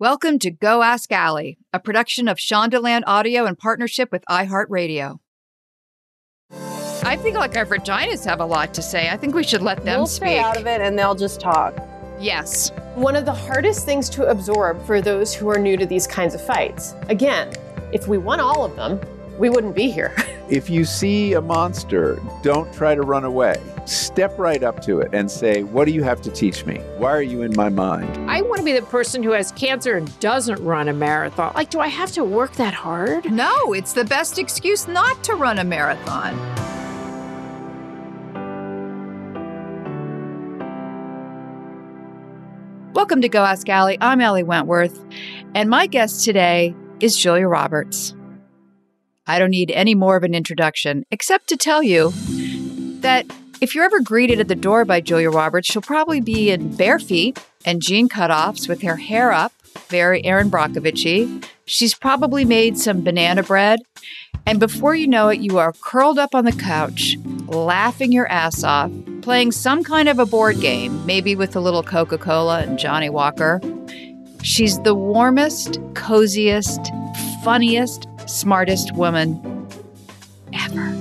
Welcome to Go Ask Ali, a production of Shondaland Audio in partnership with iHeartRadio. I think like our vaginas have a lot to say. I think we should let them we'll speak. stay out of it and they'll just talk. Yes. One of the hardest things to absorb for those who are new to these kinds of fights. Again, if we won all of them, we wouldn't be here. if you see a monster, don't try to run away. Step right up to it and say, What do you have to teach me? Why are you in my mind? I want to be the person who has cancer and doesn't run a marathon. Like, do I have to work that hard? No, it's the best excuse not to run a marathon. Welcome to Go Ask Ali. I'm Ali Wentworth, and my guest today is Julia Roberts. I don't need any more of an introduction, except to tell you that if you're ever greeted at the door by Julia Roberts, she'll probably be in bare feet and jean cutoffs with her hair up, very Erin Brockovich She's probably made some banana bread. And before you know it, you are curled up on the couch, laughing your ass off, playing some kind of a board game, maybe with a little Coca Cola and Johnnie Walker. She's the warmest, coziest, funniest, smartest woman ever.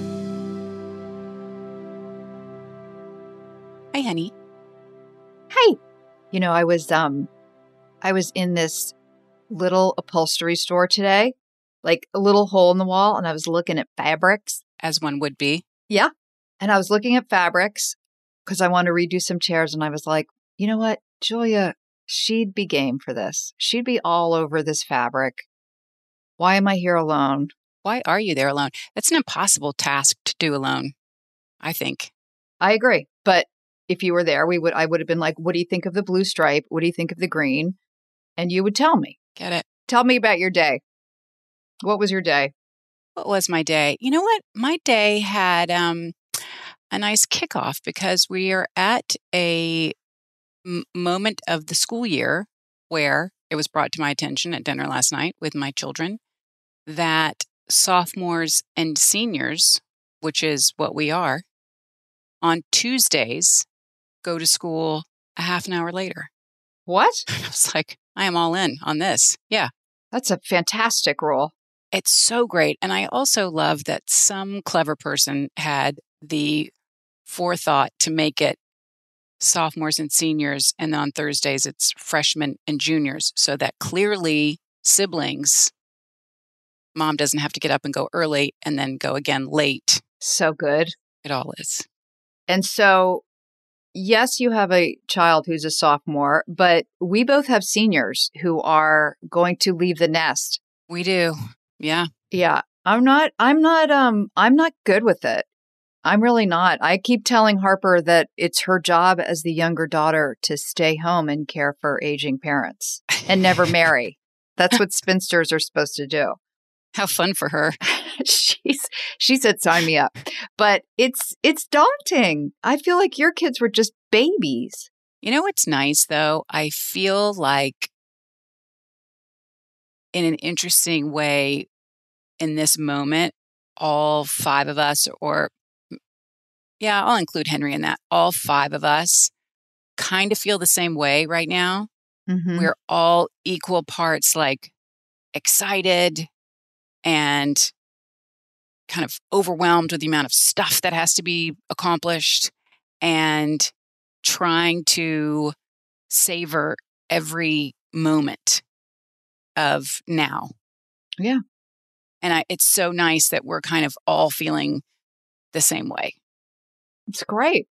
Hi, honey. Hey. You know, I was um I was in this little upholstery store today, like a little hole in the wall, and I was looking at fabrics. As one would be. Yeah. And I was looking at fabrics because I wanted to redo some chairs, and I was like, you know what, Julia, she'd be game for this. She'd be all over this fabric. Why am I here alone? Why are you there alone? That's an impossible task to do alone, I think. I agree. But if you were there, we would I would have been like, what do you think of the blue stripe? What do you think of the green? And you would tell me. Get it. Tell me about your day. What was your day? What was my day? You know what? My day had um, a nice kickoff because we are at a m- moment of the school year where it was brought to my attention at dinner last night with my children that sophomores and seniors, which is what we are, on Tuesdays go to school a half an hour later. What? I was like, I am all in on this. Yeah. That's a fantastic rule. It's so great. And I also love that some clever person had the forethought to make it sophomores and seniors. And on Thursdays, it's freshmen and juniors. So that clearly siblings, mom doesn't have to get up and go early and then go again late. So good. It all is. And so, yes, you have a child who's a sophomore, but we both have seniors who are going to leave the nest. We do. Yeah. Yeah. I'm not, I'm not, um, I'm not good with it. I'm really not. I keep telling Harper that it's her job as the younger daughter to stay home and care for aging parents and never marry. That's what spinsters are supposed to do. How fun for her. She's she said sign me up. But it's it's daunting. I feel like your kids were just babies. You know what's nice though? I feel like in an interesting way in this moment all five of us or yeah, I'll include Henry in that. All five of us kind of feel the same way right now. Mm-hmm. We're all equal parts like excited and kind of overwhelmed with the amount of stuff that has to be accomplished and trying to savor every moment of now. Yeah. And I, it's so nice that we're kind of all feeling the same way. It's great.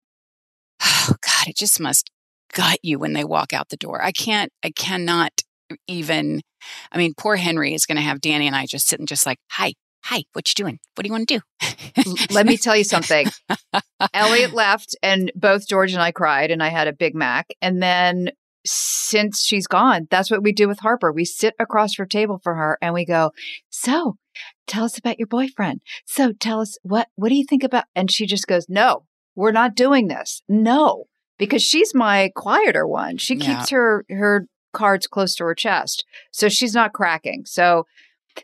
Oh God, it just must gut you when they walk out the door. I can't, I cannot even, I mean, poor Henry is going to have Danny and I just sitting just like, hi, hi, what you doing? What do you want to do? Let me tell you something. Elliot left and both George and I cried and I had a Big Mac. And then since she's gone, that's what we do with Harper. We sit across her table for her and we go, so tell us about your boyfriend. So tell us what, what do you think about? And she just goes, no, we're not doing this. No, because she's my quieter one. She Yeah. keeps her, her cards close to her chest. So she's not cracking. So,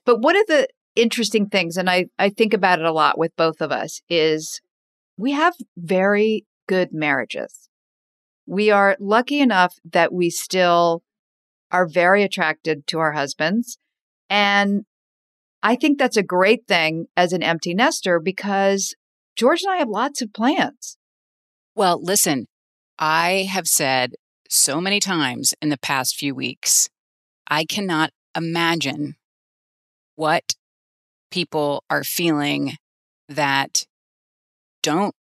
but one of the interesting things, and I, I think about it a lot with both of us, is we have very good marriages. We are lucky enough that we still are very attracted to our husbands. And I think that's a great thing as an empty nester because George and I have lots of plans. Well, listen, I have said so many times in the past few weeks, I cannot imagine what people are feeling that don't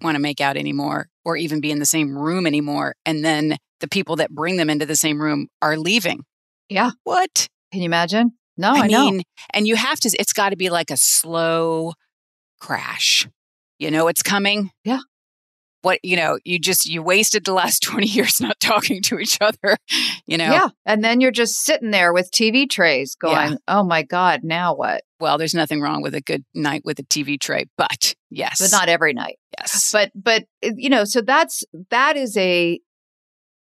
want to make out anymore or even be in the same room anymore. And then the people that bring them into the same room are leaving. Yeah. What? Can you imagine? No, I, know. mean, and you have to, it's got to be like a slow crash. You know, it's coming. Yeah. What, you know, you just, you wasted the last 20 years not talking to each other, you know? Yeah. And then you're just sitting there with TV trays going, Yeah. oh my God, now what? Well, there's nothing wrong with a good night with a TV tray, but yes. But not every night. Yes. But, but, uh, you know, so that's, that is a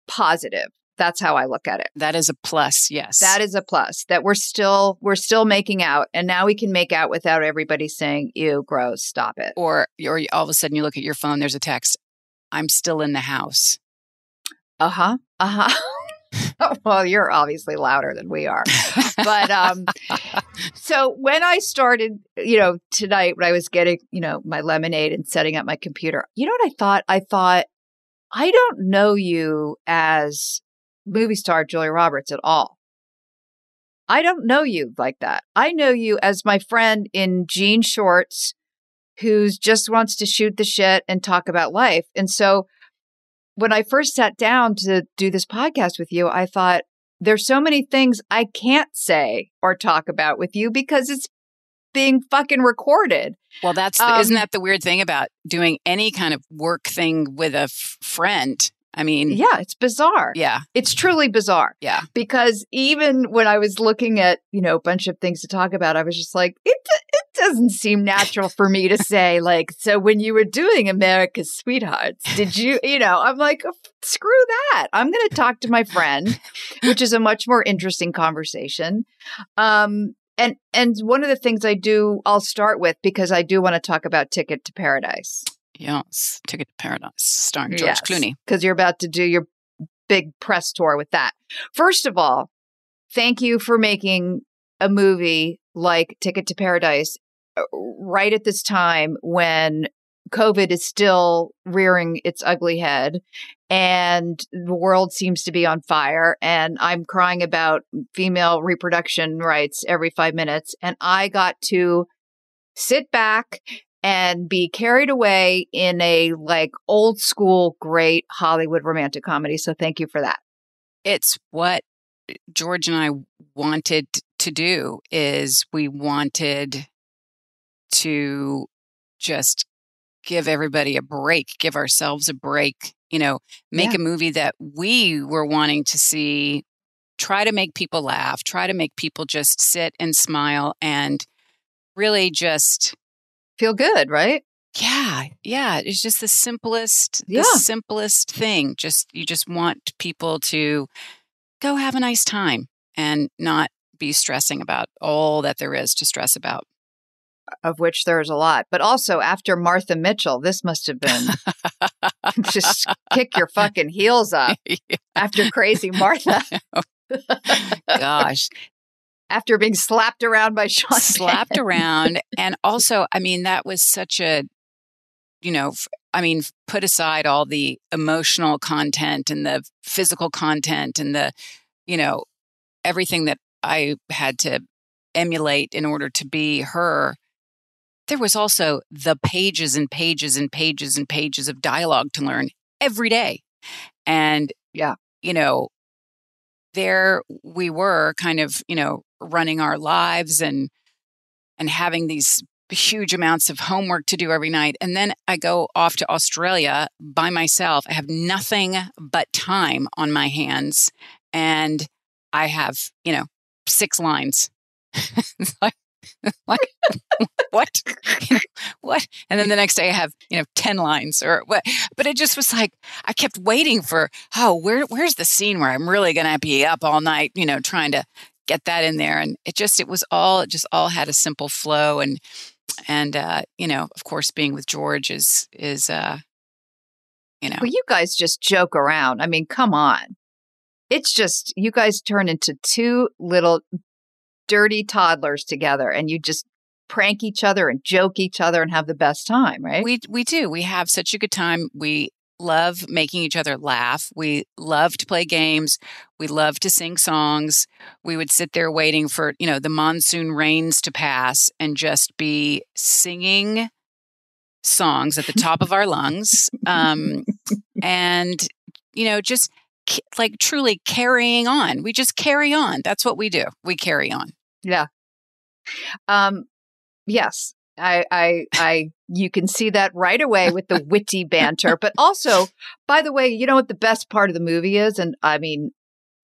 positive. That's how I look at it. That is a plus. Yes. That is a plus that we're still, we're still making out. And now we can make out without everybody saying, ew, gross, stop it. Or, or all of a sudden you look at your phone, there's a text. I'm still in the house. Uh huh. Uh huh. well, you're obviously louder than we are. But um so when I started, you know, tonight when I was getting, you know, my lemonade and setting up my computer, you know what I thought? I thought I don't know you as movie star Julia Roberts at all. I don't know you like that. I know you as my friend in jean shorts who's just wants to shoot the shit and talk about life. And so when I first sat down to do this podcast with you, I thought there's so many things I can't say or talk about with you because it's being fucking recorded. Well, that's the, Um, isn't that the weird thing about doing any kind of work thing with a f- friend? I mean, Yeah, it's bizarre. yeah, It's truly bizarre. yeah. Because even when I was looking at, you know, a bunch of things to talk about, I was just like, it doesn't seem natural for me to say, like, so when you were doing America's Sweethearts, did you, you know, I'm like, "Oh, screw that. I'm going to talk to my friend, which is a much more interesting conversation. Um, and, and one of the things I do, I'll start with because I do want to talk about Ticket to Paradise. Yes. Ticket to Paradise, starring George Clooney. Because you're about to do your big press tour with that. First of all, thank you for making a movie like Ticket to Paradise Uh, right at this time when COVID is still rearing its ugly head and the world seems to be on fire. And I'm crying about female reproduction rights every five minutes. And I got to sit back and be carried away in a like old school great Hollywood romantic comedy. So thank you for that. It's what George and I wanted to do is we wanted to just give everybody a break, give ourselves a break, you know, make Yeah. a movie that we were wanting to see, try to make people laugh, try to make people just sit and smile and really just Feel good, right? yeah, yeah, it's just the simplest Yeah. the simplest thing. Just you just want people to go have a nice time and not be stressing about all that there is to stress about. Of which there's a lot. But also after Martha Mitchell, this must have been just kick your fucking heels up after Crazy Martha. Oh, gosh, after being slapped around by Sean slapped around and also i mean that was such a you know I mean put aside all the emotional content and the physical content and the you know everything that i had to emulate in order to be her there was also the pages and pages and pages and pages of dialogue to learn every day. And yeah. you know there we were kind of you know running our lives and and having these huge amounts of homework to do every night. And then i go off to australia by myself. I have nothing but time on my hands and i have you know six lines. Like, like what? What? And then the next day i have you know 10 lines or what? But it just was like i kept waiting for oh where where's the scene where i'm really going to be up all night you know trying to get that in there? And it just it was all it just all had a simple flow and and uh you know of course being with george is is uh you know. Well, you guys just joke around. I mean, come on. It's just you guys turn into two little dirty toddlers together and you just prank each other and joke each other and have the best time, right? We we do. We have such a good time. We love making each other laugh. We love to play games. We love to sing songs. We would sit there waiting for, you know, the monsoon rains to pass and just be singing songs at the top of our lungs. Um and you know, just like truly carrying on. We just carry on. That's what we do. We carry on. Yeah. Um yes. I I I you can see that right away with the witty banter. But also, by the way, you know what the best part of the movie is? And I mean,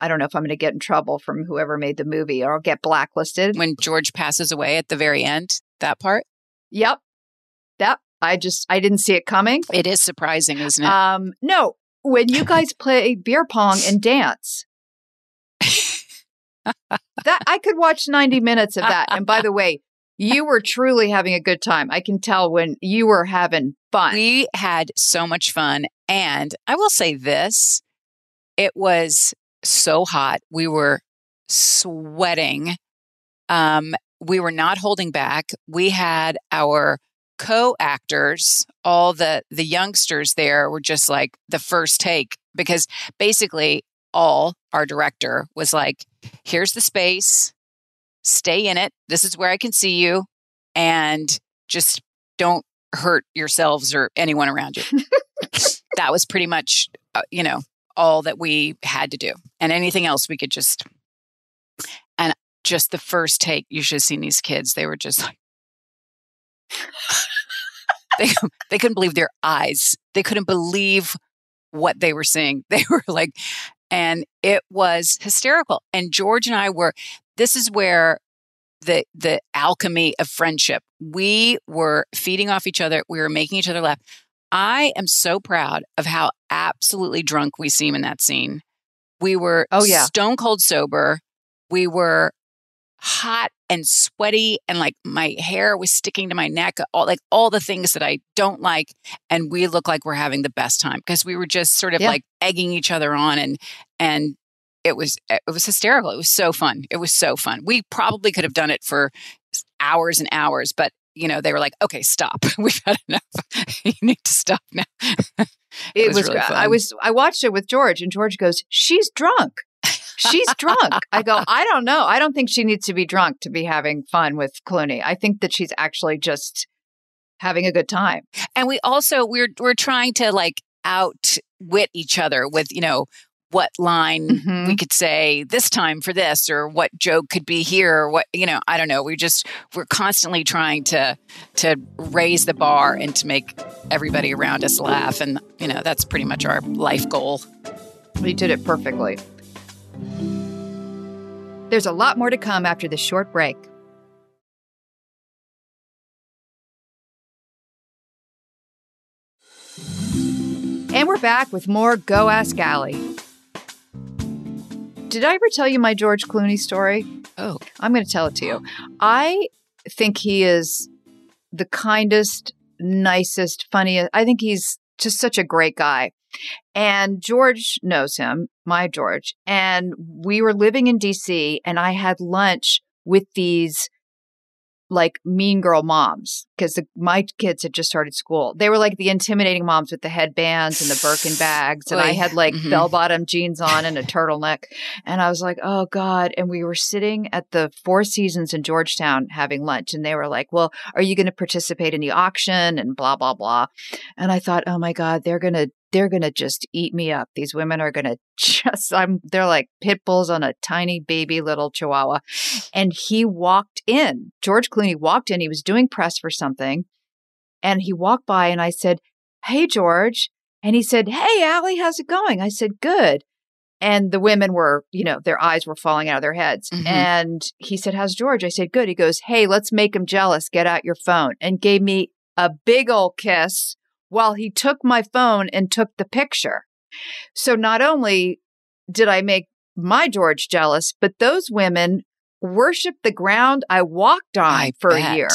I don't know if I'm gonna get in trouble from whoever made the movie or I'll get blacklisted. When George passes away at the very end, that part. Yep. That I just I didn't see it coming. It is surprising, isn't it? Um no, when you guys play beer pong and dance. that I could watch 90 minutes of that. And by the way, you were truly having a good time. I can tell when you were having fun. We had so much fun. And I will say this it was so hot. We were sweating. Um, we were not holding back. We had our co-actors, all the the youngsters there were just like the first take because basically all our director was like, here's the space, stay in it. This is where I can see you. And just don't hurt yourselves or anyone around you. that was pretty much, uh, you know, all that we had to do. And anything else we could just, and just the first take, you should have seen these kids. They were just like, they, they couldn't believe their eyes. They couldn't believe what they were seeing. They were like, and it was hysterical. And George and I were, this is where the the alchemy of friendship. We were feeding off each other. We were making each other laugh. I am so proud of how absolutely drunk we seem in that scene. We were Oh, yeah. stone cold sober. We were hot and sweaty and like my hair was sticking to my neck all like all the things that I don't like and we look like we're having the best time because we were just sort of Yeah. like egging each other on and and it was eh, it was hysterical. It was so fun. It was so fun. We probably could have done it for hours and hours, but you know, they were like, "Okay, stop. We've had enough. you need to stop now." It, was was, really I was I watched it with George and George goes, "She's drunk." She's drunk. I go, I don't know. I don't think she needs to be drunk to be having fun with Clooney. I think that she's actually just having a good time. And we also we're we're trying to like outwit each other with, you know, what line Mhm. we could say this time for this or what joke could be here or what you know i don't know we just we're constantly trying to to raise the bar and to make everybody around us laugh and you know that's pretty much our life goal We did it perfectly. There's a lot more to come after this short break. And we're back with more Go Ask Ali. Did I ever tell you my George Clooney story? Oh. I'm going to tell it to you. I think he is the kindest, nicest, funniest. I think he's just such a great guy. And George knows him, my George. And we were living in DC, and I had lunch with these like mean girl moms because my kids had just started school. They were like the intimidating moms with the headbands and the Birkin bags. And I had like Mhm. bell bottom jeans on and a turtleneck. And I was like, oh God. And we were sitting at the Four Seasons in Georgetown having lunch. And they were like, well, are you going to participate in the auction and blah, blah, blah. And I thought, oh my God, they're going to they're going to just eat me up. These women are going to just, I'm, they're like pit bulls on a tiny baby little chihuahua. And he walked in. George Clooney walked in. He was doing press for something. And he walked by and I said, Hey, George. And he said, Hey, Ali, how's it going? I said, Good. And the women were, you know, their eyes were falling out of their heads. Mhm. And he said, How's George? I said, Good. He goes, Hey, let's make him jealous. Get out your phone. And gave me a big old kiss while he took my phone and took the picture. So not only did I make my George jealous, but those women worshiped the ground I walked on I for bet. a year.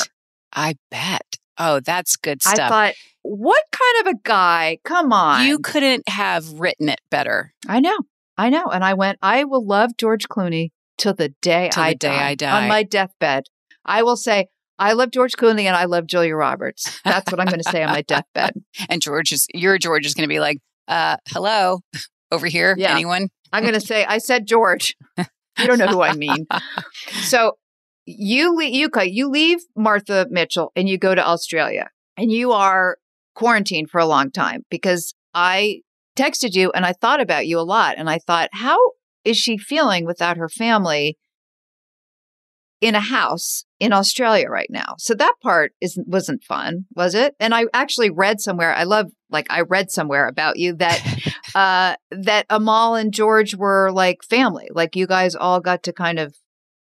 I bet oh that's good stuff I thought, what kind of a guy? Come on. you couldn't have written it better I know. I know. And I went, I will love George Clooney till the day, Till the I, day die. I die. On my deathbed. I will say, I love George Clooney and I love Julia Roberts. That's what I'm going to say on my deathbed. and george is your george is going to be like uh hello over here Yeah. anyone I'm going to say, I said George. You don't know who I mean. So you leave, you, you leave Martha Mitchell and you go to Australia and you are quarantined for a long time because I texted you and I thought about you a lot. And I thought, how is she feeling without her family in a house in Australia right now? So that part isn't, wasn't fun, was it? And I actually read somewhere, I love, like, I read somewhere about you that uh, that Amal and George were like family. Like you guys all got to kind of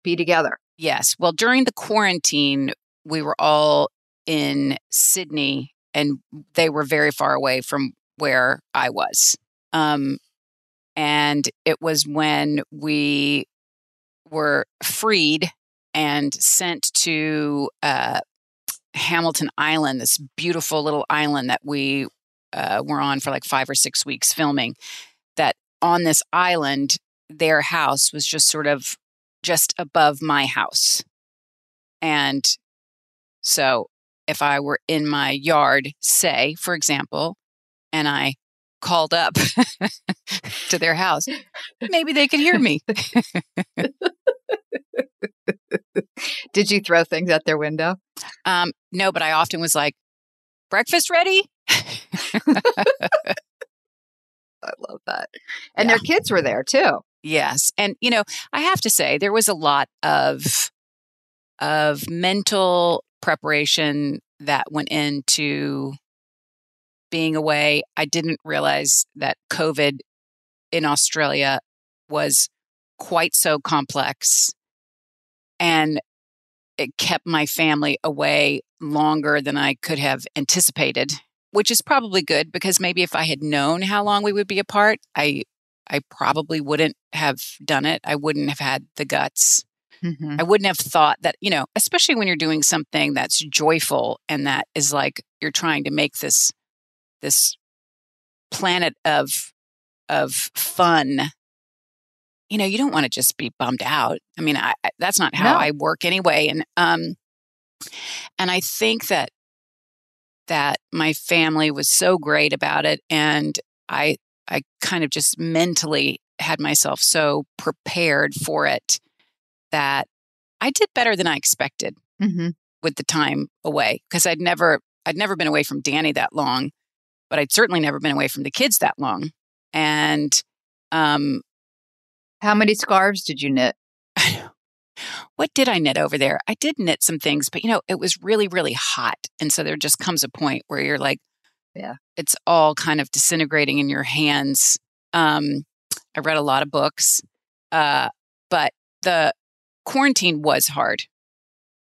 be together. Yes. Well, during the quarantine, we were all in Sydney and they were very far away from where I was. Um, and it was when we were freed and sent to uh, Hamilton Island, this beautiful little island that we uh, were on for like five or six weeks filming. That on this island, their house was just sort of just above my house. And so if I were in my yard, say, for example, and I called up to their house, maybe they could hear me. Did you throw things out their window? Um, no, but I often was like, breakfast ready? I love that. And their kids were there too. Yes. And you know, I have to say there was a lot of of mental preparation that went into being away. I didn't realize that COVID in Australia was quite so complex and it kept my family away longer than I could have anticipated, which is probably good because maybe if I had known how long we would be apart, I I probably wouldn't have done it. I wouldn't have had the guts. Mm-hmm. I wouldn't have thought that, you know, especially when you're doing something that's joyful and that is like you're trying to make this this planet of of fun. You know, you don't want to just be bummed out. I mean, I, I, that's not how No. I work anyway. And um, and I think that that my family was so great about it, and I I kind of just mentally had myself so prepared for it that I did better than I expected Mm-hmm. with the time away because I'd never I'd never been away from Danny that long, but I'd certainly never been away from the kids that long. And um, how many scarves did you knit? what did I knit over there? I did knit some things, but you know, it was really, really hot. And so there just comes a point where you're like, yeah, it's all kind of disintegrating in your hands. Um, I read a lot of books, uh, but the quarantine was hard.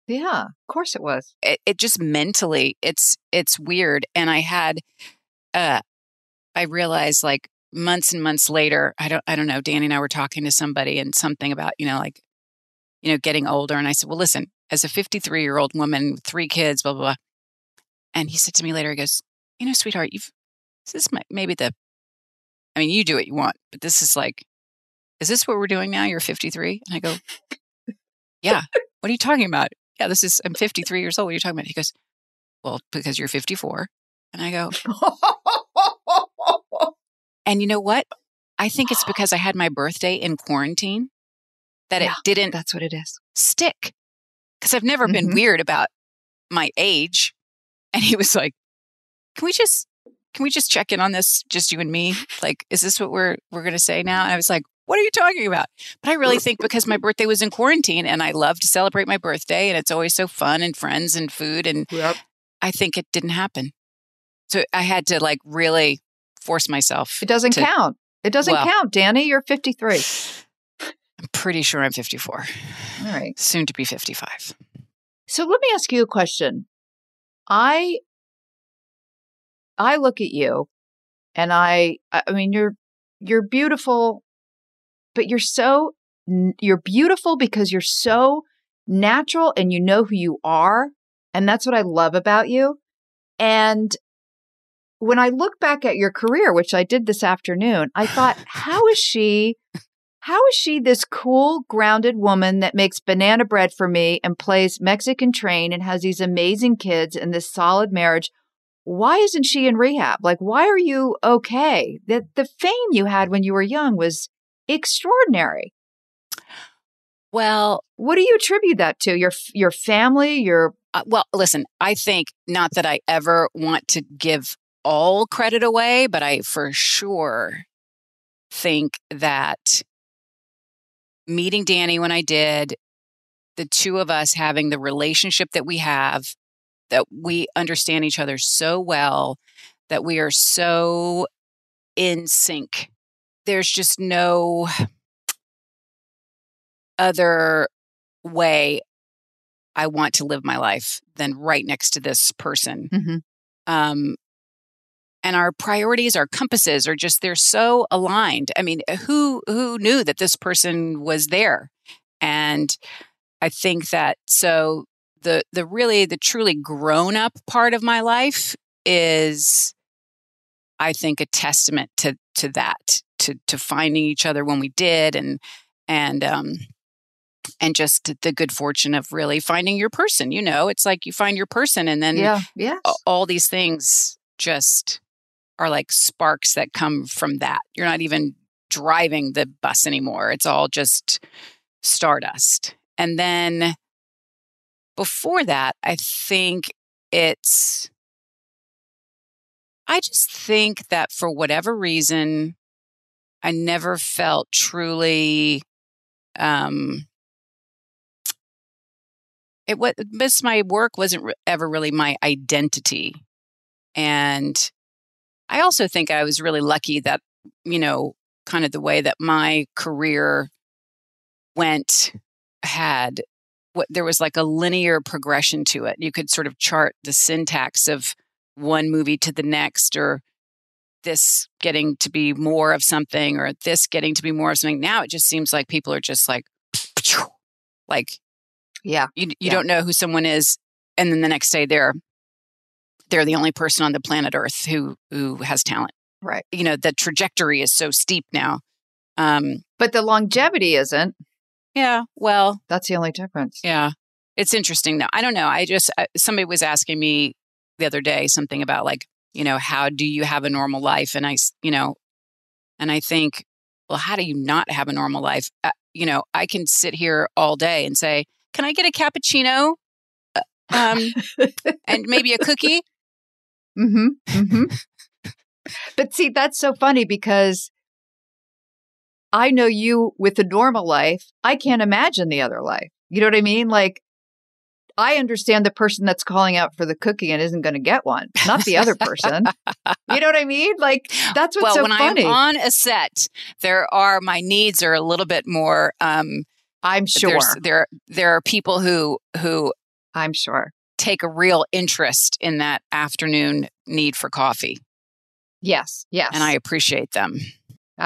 Yeah, of course it was. It, it just mentally, it's it's weird. And I had, uh, I realized like months and months later, I don't I don't know. Danny and I were talking to somebody and something about you know like, you know, getting older. And I said, well, listen, as a 53 year old woman, with three kids, blah blah blah. And he said to me later, he goes, you know, sweetheart, you've this is maybe the. I mean, you do what you want, but this is like, is this what we're doing now? You're 53, and I go, yeah. What are you talking about? Yeah, this is. I'm 53 years old. What are you talking about? He goes, well, because you're 54, and I go. And you know what? I think it's because I had my birthday in quarantine that Yeah, it didn't That's what it is. stick. Because I've never been Mhm. weird about my age. And he was like, Can we just can we just check in on this, just you and me? Like, is this what we're we're gonna say now? And I was like, What are you talking about? But I really think because my birthday was in quarantine and I love to celebrate my birthday and it's always so fun and friends and food and I think it didn't happen. So I had to like really force myself. It doesn't to- count. It doesn't Well- count, Danny. You're 53. I'm pretty sure I'm 54. All right. Soon to be 55. So let me ask you a question. I I look at you and I I mean you're you're beautiful but you're so you're beautiful because you're so natural and you know who you are and that's what I love about you. And when I look back at your career, which I did this afternoon, I thought, how is she how is she this cool, grounded woman that makes banana bread for me and plays Mexican train and has these amazing kids and this solid marriage? Why isn't she in rehab? Like, why are you okay? That the fame you had when you were young was extraordinary. Well, What do you attribute that to? Your your family, your Uh, well, listen, I think not that I ever want to give all credit away, but I for sure think that meeting Danny when I did, the two of us having the relationship that we have, that we understand each other so well, that we are so in sync. There's just no other way I want to live my life than right next to this person. Mhm. Um, and our priorities, our compasses are just they're so aligned. I mean, who who knew that this person was there? And I think that so the the really the truly grown up part of my life is I think a testament to to that to to finding each other when we did and and um and just the good fortune of really finding your person you know? It's like you find your person and then yeah, yeah. all these things just are like sparks that come from that. You're not even driving the bus anymore. It's all just stardust. And then before that i think it's i just think that for whatever reason i never felt truly um it was this my work wasn't re- ever really my identity. And i also think i was really lucky that you know kind of the way that my career went had what there was like a linear progression to it you could sort of chart the syntax of one movie to the next or this getting to be more of something or this getting to be more of something now it just seems like people are just like like Yeah. you you Yeah. don't know who someone is and then the next day they're they're the only person on the planet earth who who has talent Right. you know the trajectory is so steep now um But the longevity isn't. Yeah well That's the only difference. yeah it's interesting though i don't know i just uh, somebody was asking me the other day something about like you know how do you have a normal life and I, you know and i think well how do you not have a normal life uh, you know i can sit here all day and say can i get a cappuccino Uh, um and maybe a cookie Mm-hmm. Mm-hmm. but see, that's so funny because I know you with the normal life. I can't imagine the other life. You know what I mean? Like, I understand the person that's calling out for the cookie and isn't going to get one, not the other person. you know what I mean? Like, that's what's well, so when funny. I'm on a set, there are my needs are a little bit more. Um, I'm sure there's- there there are people who who I'm sure take a real interest in that afternoon need for coffee, yes, yes, and I appreciate them.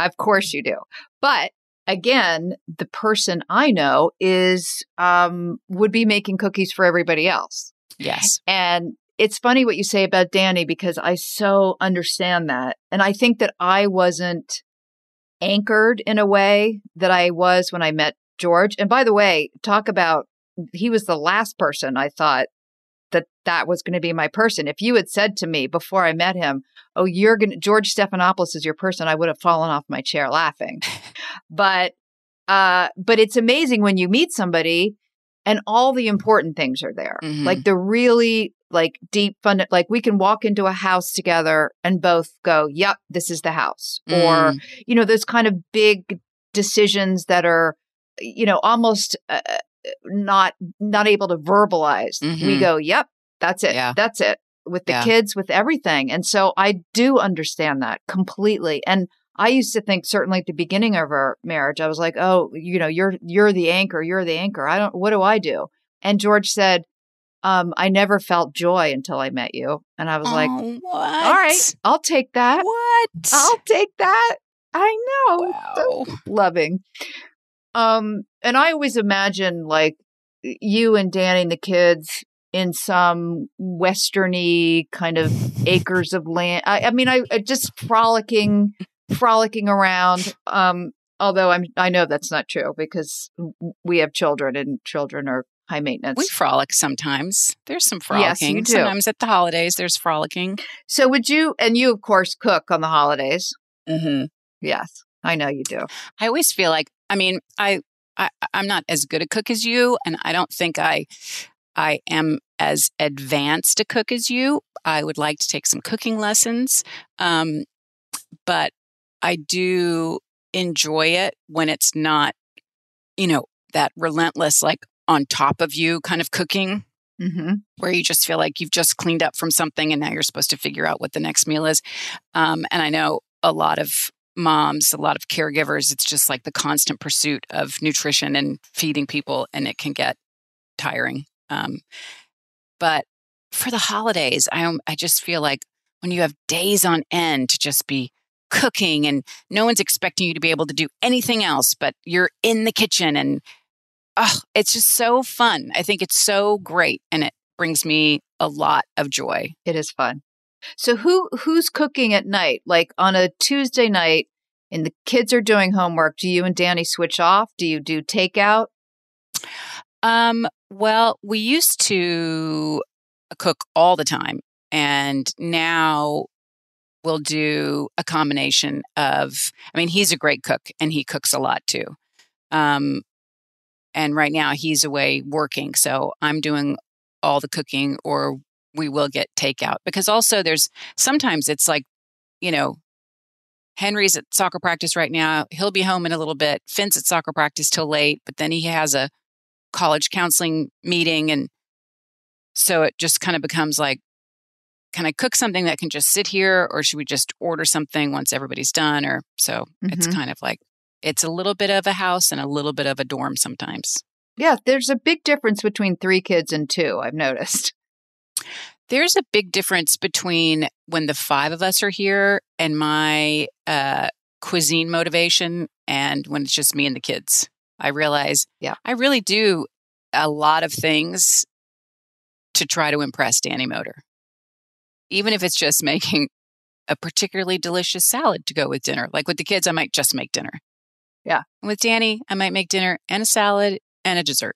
Of course you do. But again, the person I know is um would be making cookies for everybody else. Yes. And it's funny what you say about Danny because I so understand that. And I think that I wasn't anchored in a way that I was when I met George. And by the way, talk about he was the last person I thought that that was going to be my person. If you had said to me before I met him, "Oh, you're going to George Stephanopoulos is your person," I would have fallen off my chair laughing. but uh but it's amazing when you meet somebody and all the important things are there. Mhm. Like the really like deep fun like we can walk into a house together and both go, "Yep, this is the house." Or Mm. you know, those kind of big decisions that are you know, almost uh, not not able to verbalize. We Mhm. go, "Yep, that's it. Yeah. That's it." With the Yeah. kids, with everything. And so I do understand that completely. And I used to think certainly at the beginning of our marriage, I was like, "Oh, you know, you're you're the anchor. You're the anchor. I don't. What do I do?" And George said, um, "I never felt joy until I met you." And I was like, Oh, what? "All right, I'll take that. What? I'll take that. I know. Wow. Loving." Um, and I always imagine like you and Danny and the kids in some westerny kind of acres of land. I, I mean, I, I just frolicking, frolicking around. Um, although I'm, I know that's not true because we have children and children are high maintenance. We frolic sometimes. There's some Yes, frolicking. do. Sometimes at the holidays, there's frolicking. so would you, and you of course cook on the holidays. Mm-hmm. Yes, I know you do. I always feel like, I mean, I, I I'm not as good a cook as you, and I don't think I I am as advanced a cook as you. I would like to take some cooking lessons, um, but I do enjoy it when it's not, you know, that relentless, like on top of you kind of cooking Mm-hmm. where you just feel like you've just cleaned up from something and now you're supposed to figure out what the next meal is. Um, and I know a lot of moms, a lot of caregivers, it's just like the constant pursuit of nutrition and feeding people, and it can get tiring. Um, but for the holidays, I, I just feel like when you have days on end to just be cooking and no one's expecting you to be able to do anything else, but you're in the kitchen and oh, it's just so fun. I think it's so great and it brings me a lot of joy. It is fun. So who who's cooking at night? Like on a Tuesday night and the kids are doing homework, do you and Danny switch off? Do you do takeout? Um, well, we used to cook all the time and now we'll do a combination of I mean, he's a great cook and he cooks a lot too. Um, and right now he's away working, so I'm doing all the cooking or we will get takeout because also there's sometimes it's like, you know, Henry's at soccer practice right now. He'll be home in a little bit. Finn's at soccer practice till late, but then he has a college counseling meeting. And so it just kind of becomes like, can I cook something that can just sit here or should we just order something once everybody's done? Or so it's Mhm. kind of like, it's a little bit of a house and a little bit of a dorm sometimes. Yeah, there's a big difference between three kids and two, I've noticed. There's a big difference between when the five of us are here and my uh, cuisine motivation and when it's just me and the kids. I realize Yeah. I really do a lot of things to try to impress Danny Moder. Even if it's just making a particularly delicious salad to go with dinner. Like with the kids, I might just make dinner. Yeah. With Danny, I might make dinner and a salad and a dessert.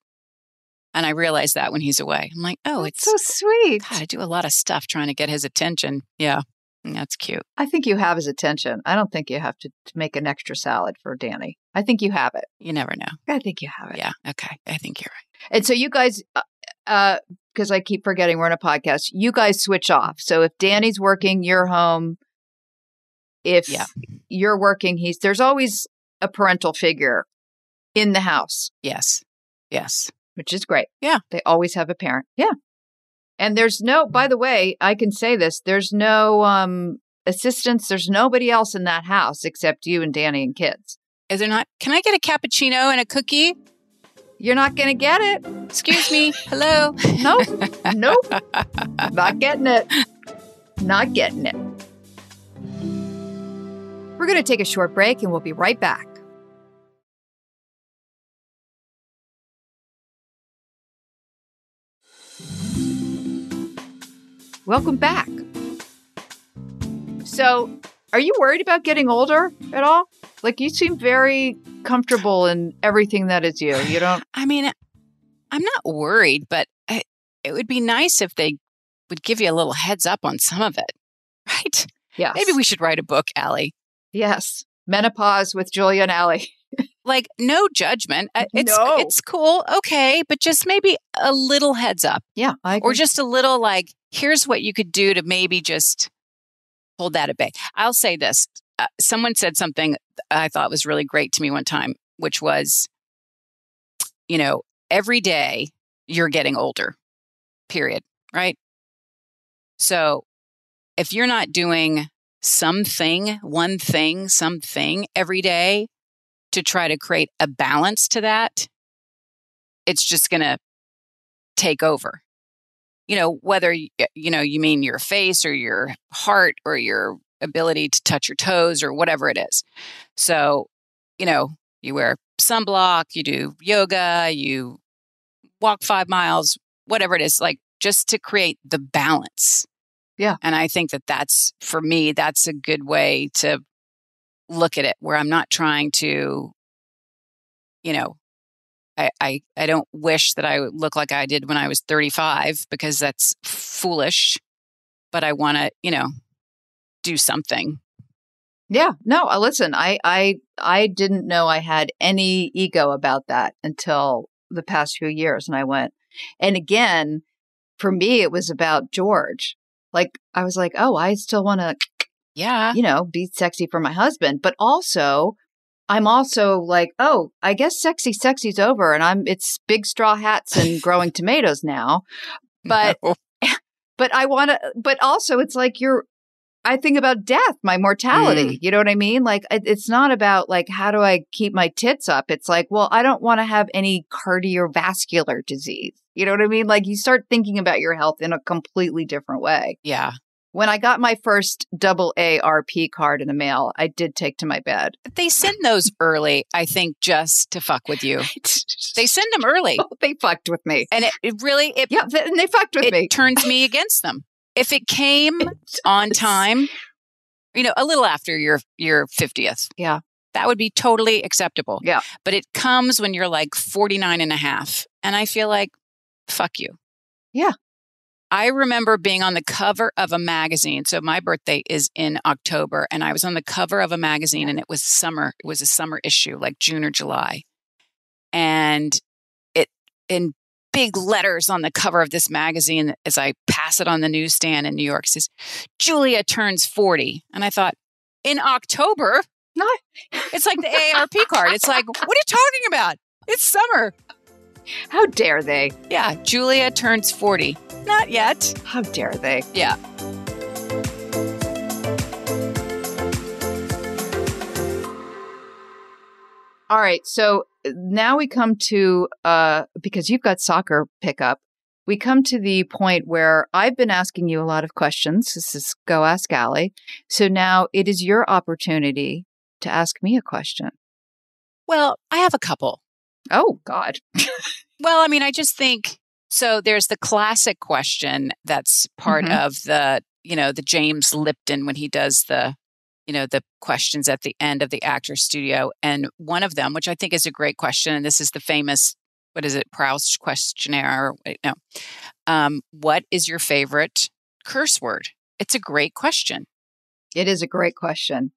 And I realize that when he's away. I'm like, oh, It's it's so sweet. God, I do a lot of stuff trying to get his attention. Yeah, that's cute. I think you have his attention. I don't think you have to, to make an extra salad for Danny. I think you have it. You never know. I think you have it. Yeah, okay. I think you're right. And so you guys, uh, uh, because I keep forgetting we're on a podcast, you guys switch off. So if Danny's working, you're home. If Yeah. you're working, he's there's always a parental figure in the house, Yes. Yes. Which is great. Yeah. They always have a parent. Yeah. And there's no, by the way, I can say this, there's no um assistance, there's nobody else in that house except you and Danny and kids. Is there not? Can I get a cappuccino and a cookie? You're not going to get it. Excuse me. Hello. Nope. nope. Not getting it. Not getting it. We're going to take a short break and we'll be right back. Welcome back. So, are you worried about getting older at all? Like, you seem very comfortable in everything that is you. You don't. I mean, I'm not worried, but I, it would be nice if they would give you a little heads up on some of it, right? Yeah. Maybe we should write a book, Ali. Yes. Menopause with Julia and Ali. Like no judgment. Uh, It's No. it's cool, okay, but just maybe a little heads up, Yeah. I or just a little like, here's what you could do to maybe just hold that at bay. I'll say this: uh, someone said something I thought was really great to me one time, which was, you know, every day you're getting older. Period. Right. So if you're not doing something, one thing, something every day to try to create a balance to that, it's just going to take over. You know, whether you know you mean your face or your heart or your ability to touch your toes or whatever it is. So, you know, you wear sunblock, you do yoga, you walk 5 miles, whatever it is, like just to create the balance. Yeah. And I think that that's for me that's a good way to look at it where I'm not trying to, you know, I, I, I don't wish that I look like I did when I was 35 because that's foolish, but I want to, you know, do something. Yeah, no, uh, listen, I I I didn't know I had any ego about that until the past few years and I went. And again, for me it was about George. Like I was like, "Oh, I still want to, Yeah. you know, be sexy for my husband." But also I'm also like, "Oh, I guess sexy sexy's over and I'm it's big straw hats and growing tomatoes now." But No. but I want to but also it's like you're I think about death, my mortality. Mm. You know what I mean? Like it, it's not about like how do I keep my tits up? It's like, well, I don't want to have any cardiovascular disease. You know what I mean? Like you start thinking about your health in a completely different way. yeah. When I got my first double ARP card in the mail, I did take to my bed. They send those early, I think, just to fuck with you. They send them early. Oh, they fucked with me. And it, it really, it, Yeah, th- and they fucked with it me. turns me against them. If it came on time, you know, a little after your your 50th. Yeah. That would be totally acceptable. Yeah. But it comes when you're like 49 and a half. And I feel like, fuck you. Yeah. I remember being on the cover of a magazine. So my birthday is in October, and I was on the cover of a magazine, and it was summer. It was a summer issue, like June or July, and it in big letters on the cover of this magazine as I pass it on the newsstand in New York says Julia turns forty, and I thought in October. No. It's like the AARP card. It's like, what are you talking about? It's summer. How dare they? Yeah, Julia turns 40. Not yet. How dare they? Yeah. All right. So now we come to uh because you've got soccer pickup. We come to the point where I've been asking you a lot of questions. This is Go Ask Ali. So now it is your opportunity to ask me a question. Well, I have a couple. Oh God. Well, I mean, I just think so. There's the classic question that's part Mhm. of the, you know, the James Lipton when he does the, you know, the questions at the end of the actor studio. And one of them, which I think is a great question, and this is the famous, what is it, Proust questionnaire? Wait, no. Um, what is your favorite curse word? It's a great question. It is a great question.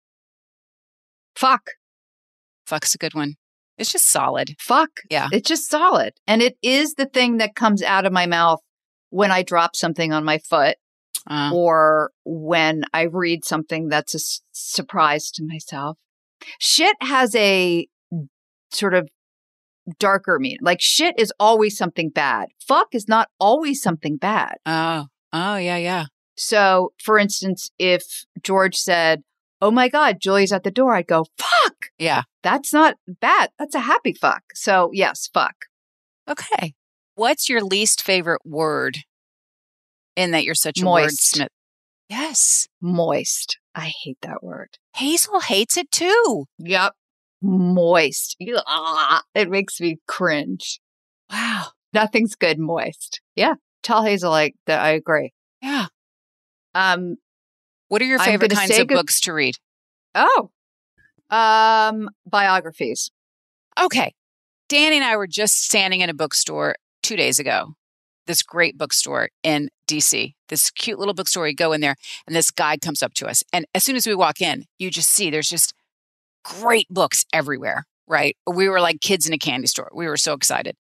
Fuck. Fuck's a good one. It's just solid. Fuck. Yeah. It's just solid. And it is the thing that comes out of my mouth when I drop something on my foot Uh, or when I read something that's a s- surprise to myself. Shit has a sort of darker meaning. Like shit is always something bad. Fuck is not always something bad. oh, oh, yeah, yeah. So, for instance, if George said, Oh my God, Julie's at the door, I'd go, Fuck. Yeah. That's not bad. That's a happy fuck. So, yes, fuck. Okay. What's your least favorite word in that you're such a Moist. wordsmith? Yes. Moist. I hate that word. Hazel hates it too. Yep. Moist. Ah, It makes me cringe. Wow. Nothing's good moist. Yeah. Tell Hazel like that. I agree. Yeah. Um. What are your favorite kinds of books to read? Oh. Um. Biographies. Okay. Danny and I were just standing in a bookstore two days ago. This great bookstore in DC. This cute little bookstore. You go in there, and this guy comes up to us. And as soon as we walk in, you just see there's just great books everywhere, right? We were like kids in a candy store. We were so excited.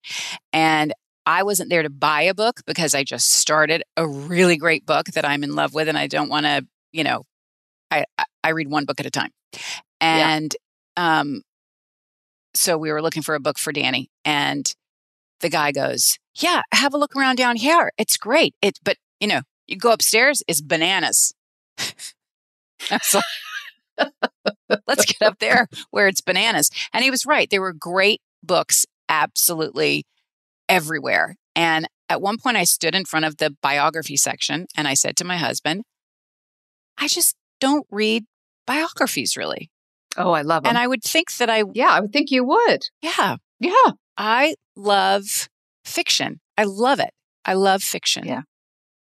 And I wasn't there to buy a book because I just started a really great book that I'm in love with, and I don't want to, you know, I, I read one book at a time. And um, so we were looking for a book for Danny, and the guy goes, "Yeah, have a look around down here. It's great. It, but you know, you go upstairs, it's bananas." Like, Let's get up there where it's bananas. And he was right. There were great books absolutely everywhere. And at one point, I stood in front of the biography section and I said to my husband, I just don't read biographies really. Oh, I love them. And I would think that I, yeah, I would think you would. yeah, Yeah. I love fiction. I love it. I love fiction. Yeah.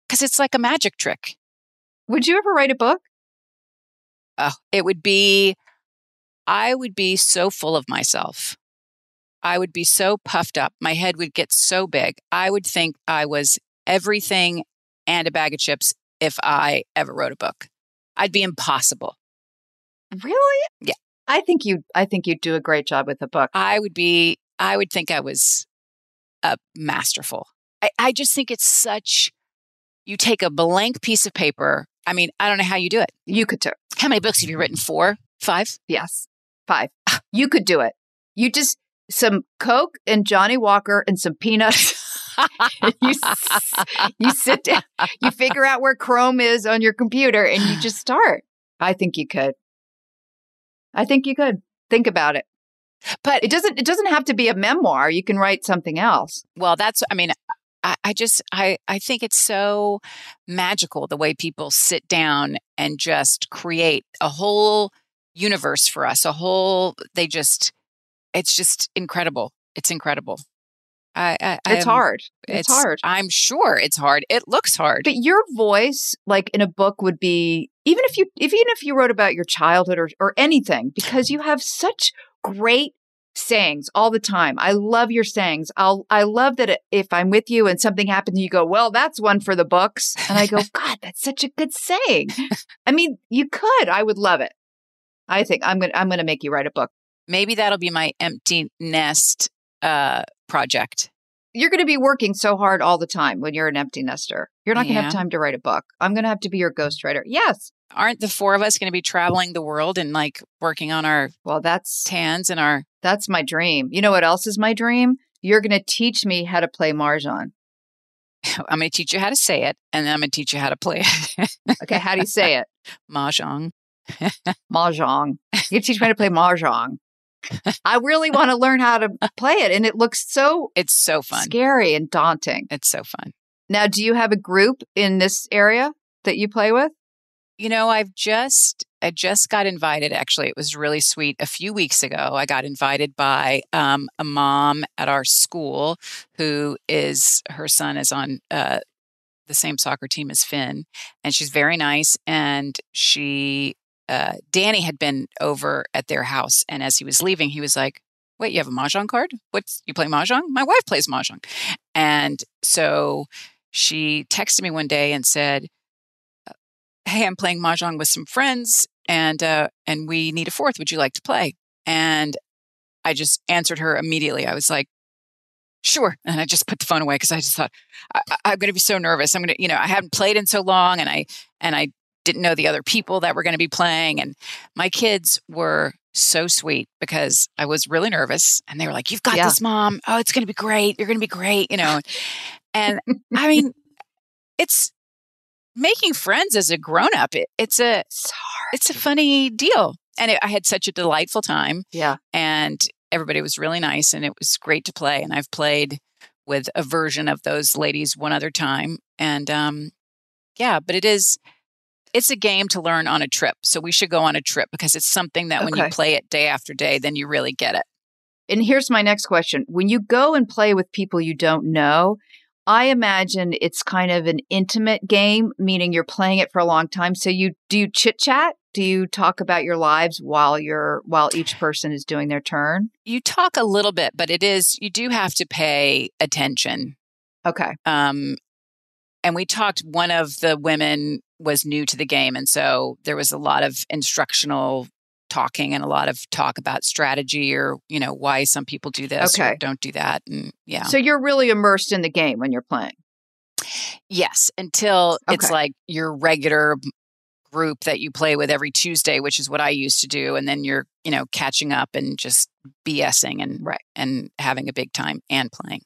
Because it's like a magic trick. Would you ever write a book? Oh, it would be, I would be so full of myself. I would be so puffed up. My head would get so big. I would think I was everything and a bag of chips if I ever wrote a book. I'd be impossible. Really? Yeah. I think you. I think you'd do a great job with a book. I would be, I would think I was uh, masterful. I, I just think it's such, you take a blank piece of paper. I mean, I don't know how you do it. You could do. it. How many books have you written? Four? Five? Yes, five. You could do it. You just some Coke and Johnnie Walker and some peanuts. you you sit down. You figure out where Chrome is on your computer, and you just start. I think you could. I think you could think about it. But It doesn't. It doesn't have to be a memoir. You can write something else. well, that's, I mean, I, I just, I, I think it's so magical the way people sit down and just create a whole universe for us, a whole, they just, it's just incredible. It's incredible. I, I, It's I'm- hard. It's, hard. I'm sure it's hard. It looks hard. But your voice, like in a book, would be even if you if, even if you wrote about your childhood or or anything, because you have such great sayings all the time. I love your sayings. I'll I love that if I'm with you and something happens, you go, "Well, that's one for the books," and I go, "God, that's such a good saying." I mean, you could. I would love it. I think I'm gonna I'm gonna make you write a book. Maybe that'll be my empty nest uh, project. You're going to be working so hard all the time when you're an empty nester. You're not going to have time to write a book. I'm going to have to be your ghostwriter. Yes. Aren't the four of us going to be traveling the world and like working on our Well, that's tans and our That's my dream. You know what else is my dream? You're going to teach me how to play Marjan. I'm going to teach you how to say it, and then I'm going to teach you how to play it. Okay, how do you say it? Mahjong. Mahjong. You teach me how to play Mahjong. I really want to learn how to play it, and it looks so It's so fun. scary and daunting. It's so fun. Now, do you have a group in this area that you play with? You know, I've just I just got invited. Actually, it was really sweet. A few weeks ago, I got invited by um, a mom at our school who is her son is on uh, the same soccer team as Finn, and she's very nice. And she, uh, Danny, had been over at their house, and as he was leaving, he was like, "Wait, you have a mahjong card? What's you play mahjong? My wife plays mahjong." And so she texted me one day and said hey, I'm playing mahjong with some friends, and uh, and we need a fourth. Would you like to play? And I just answered her immediately. I was like, sure. And I just put the phone away because I just thought, I, am going to be so nervous. I'm going to, you know, I haven't played in so long and I, and I didn't know the other people that were going to be playing. And my kids were so sweet because I was really nervous and they were like, you've got Yeah. this mom. Oh, it's going to be great. You're going to be great. You know, and I mean, it's making friends as a grown up. It, it's a, it's a funny deal. And it, I had such a delightful time Yeah. and everybody was really nice and it was great to play and i've played with a version of those ladies one other time and um yeah but it is it's a game to learn on a trip so we should go on a trip because it's something that when you play it day after day then you really get it And here's my next question. When you go and play with people you don't know, I imagine it's kind of an intimate game, meaning you're playing it for a long time. So you do you chit chat? Do you talk about your lives while you're while each person is doing their turn? you talk a little bit but it is you do have to pay attention Okay. um and we talked one of the women was new to the game and so there was a lot of instructional talking and a lot of talk about strategy or you know why some people do this or don't do that and yeah So you're really immersed in the game when you're playing. yes until it's like your regular group that you play with every tuesday which is what i used to do and then you're you know catching up and just bsing and Right. and having a big time and playing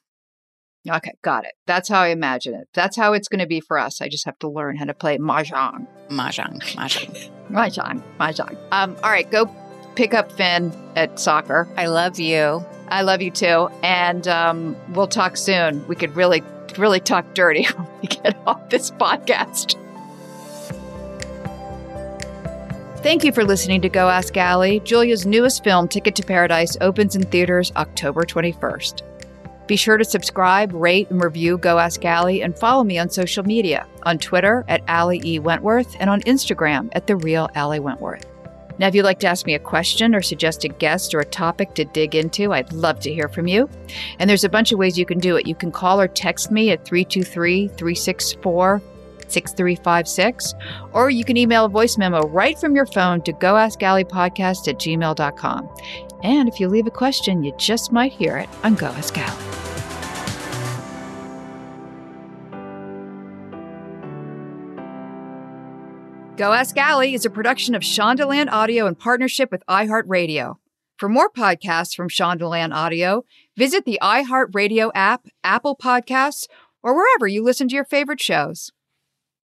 Okay, got it. That's how I imagine it. That's how it's going to be for us. I just have to learn how to play mahjong. mahjong mahjong Mahjong, mahjong. Um, all right, go pick up Finn at soccer. i love you I love you too, and um, we'll talk soon. We could really, really talk dirty when we get off this podcast. Thank you for listening to Go Ask Ali. Julia's newest film, Ticket to Paradise, opens in theaters October 21st. Be sure to subscribe, rate, and review Go Ask Ali, and follow me on social media on Twitter at Ali E. Wentworth and on Instagram at The Real Ali Wentworth. Now, if you'd like to ask me a question or suggest a guest or a topic to dig into, I'd love to hear from you. And there's a bunch of ways you can do it. You can call or text me at 323 364 6356, or you can email a voice memo right from your phone to goaskalipodcast at gmail.com. And if you leave a question, you just might hear it on Go Ask Ali. Go Ask Ali is a production of Shondaland Audio in partnership with iHeartRadio. For more podcasts from Shondaland Audio, visit the iHeartRadio app, Apple Podcasts, or wherever you listen to your favorite shows.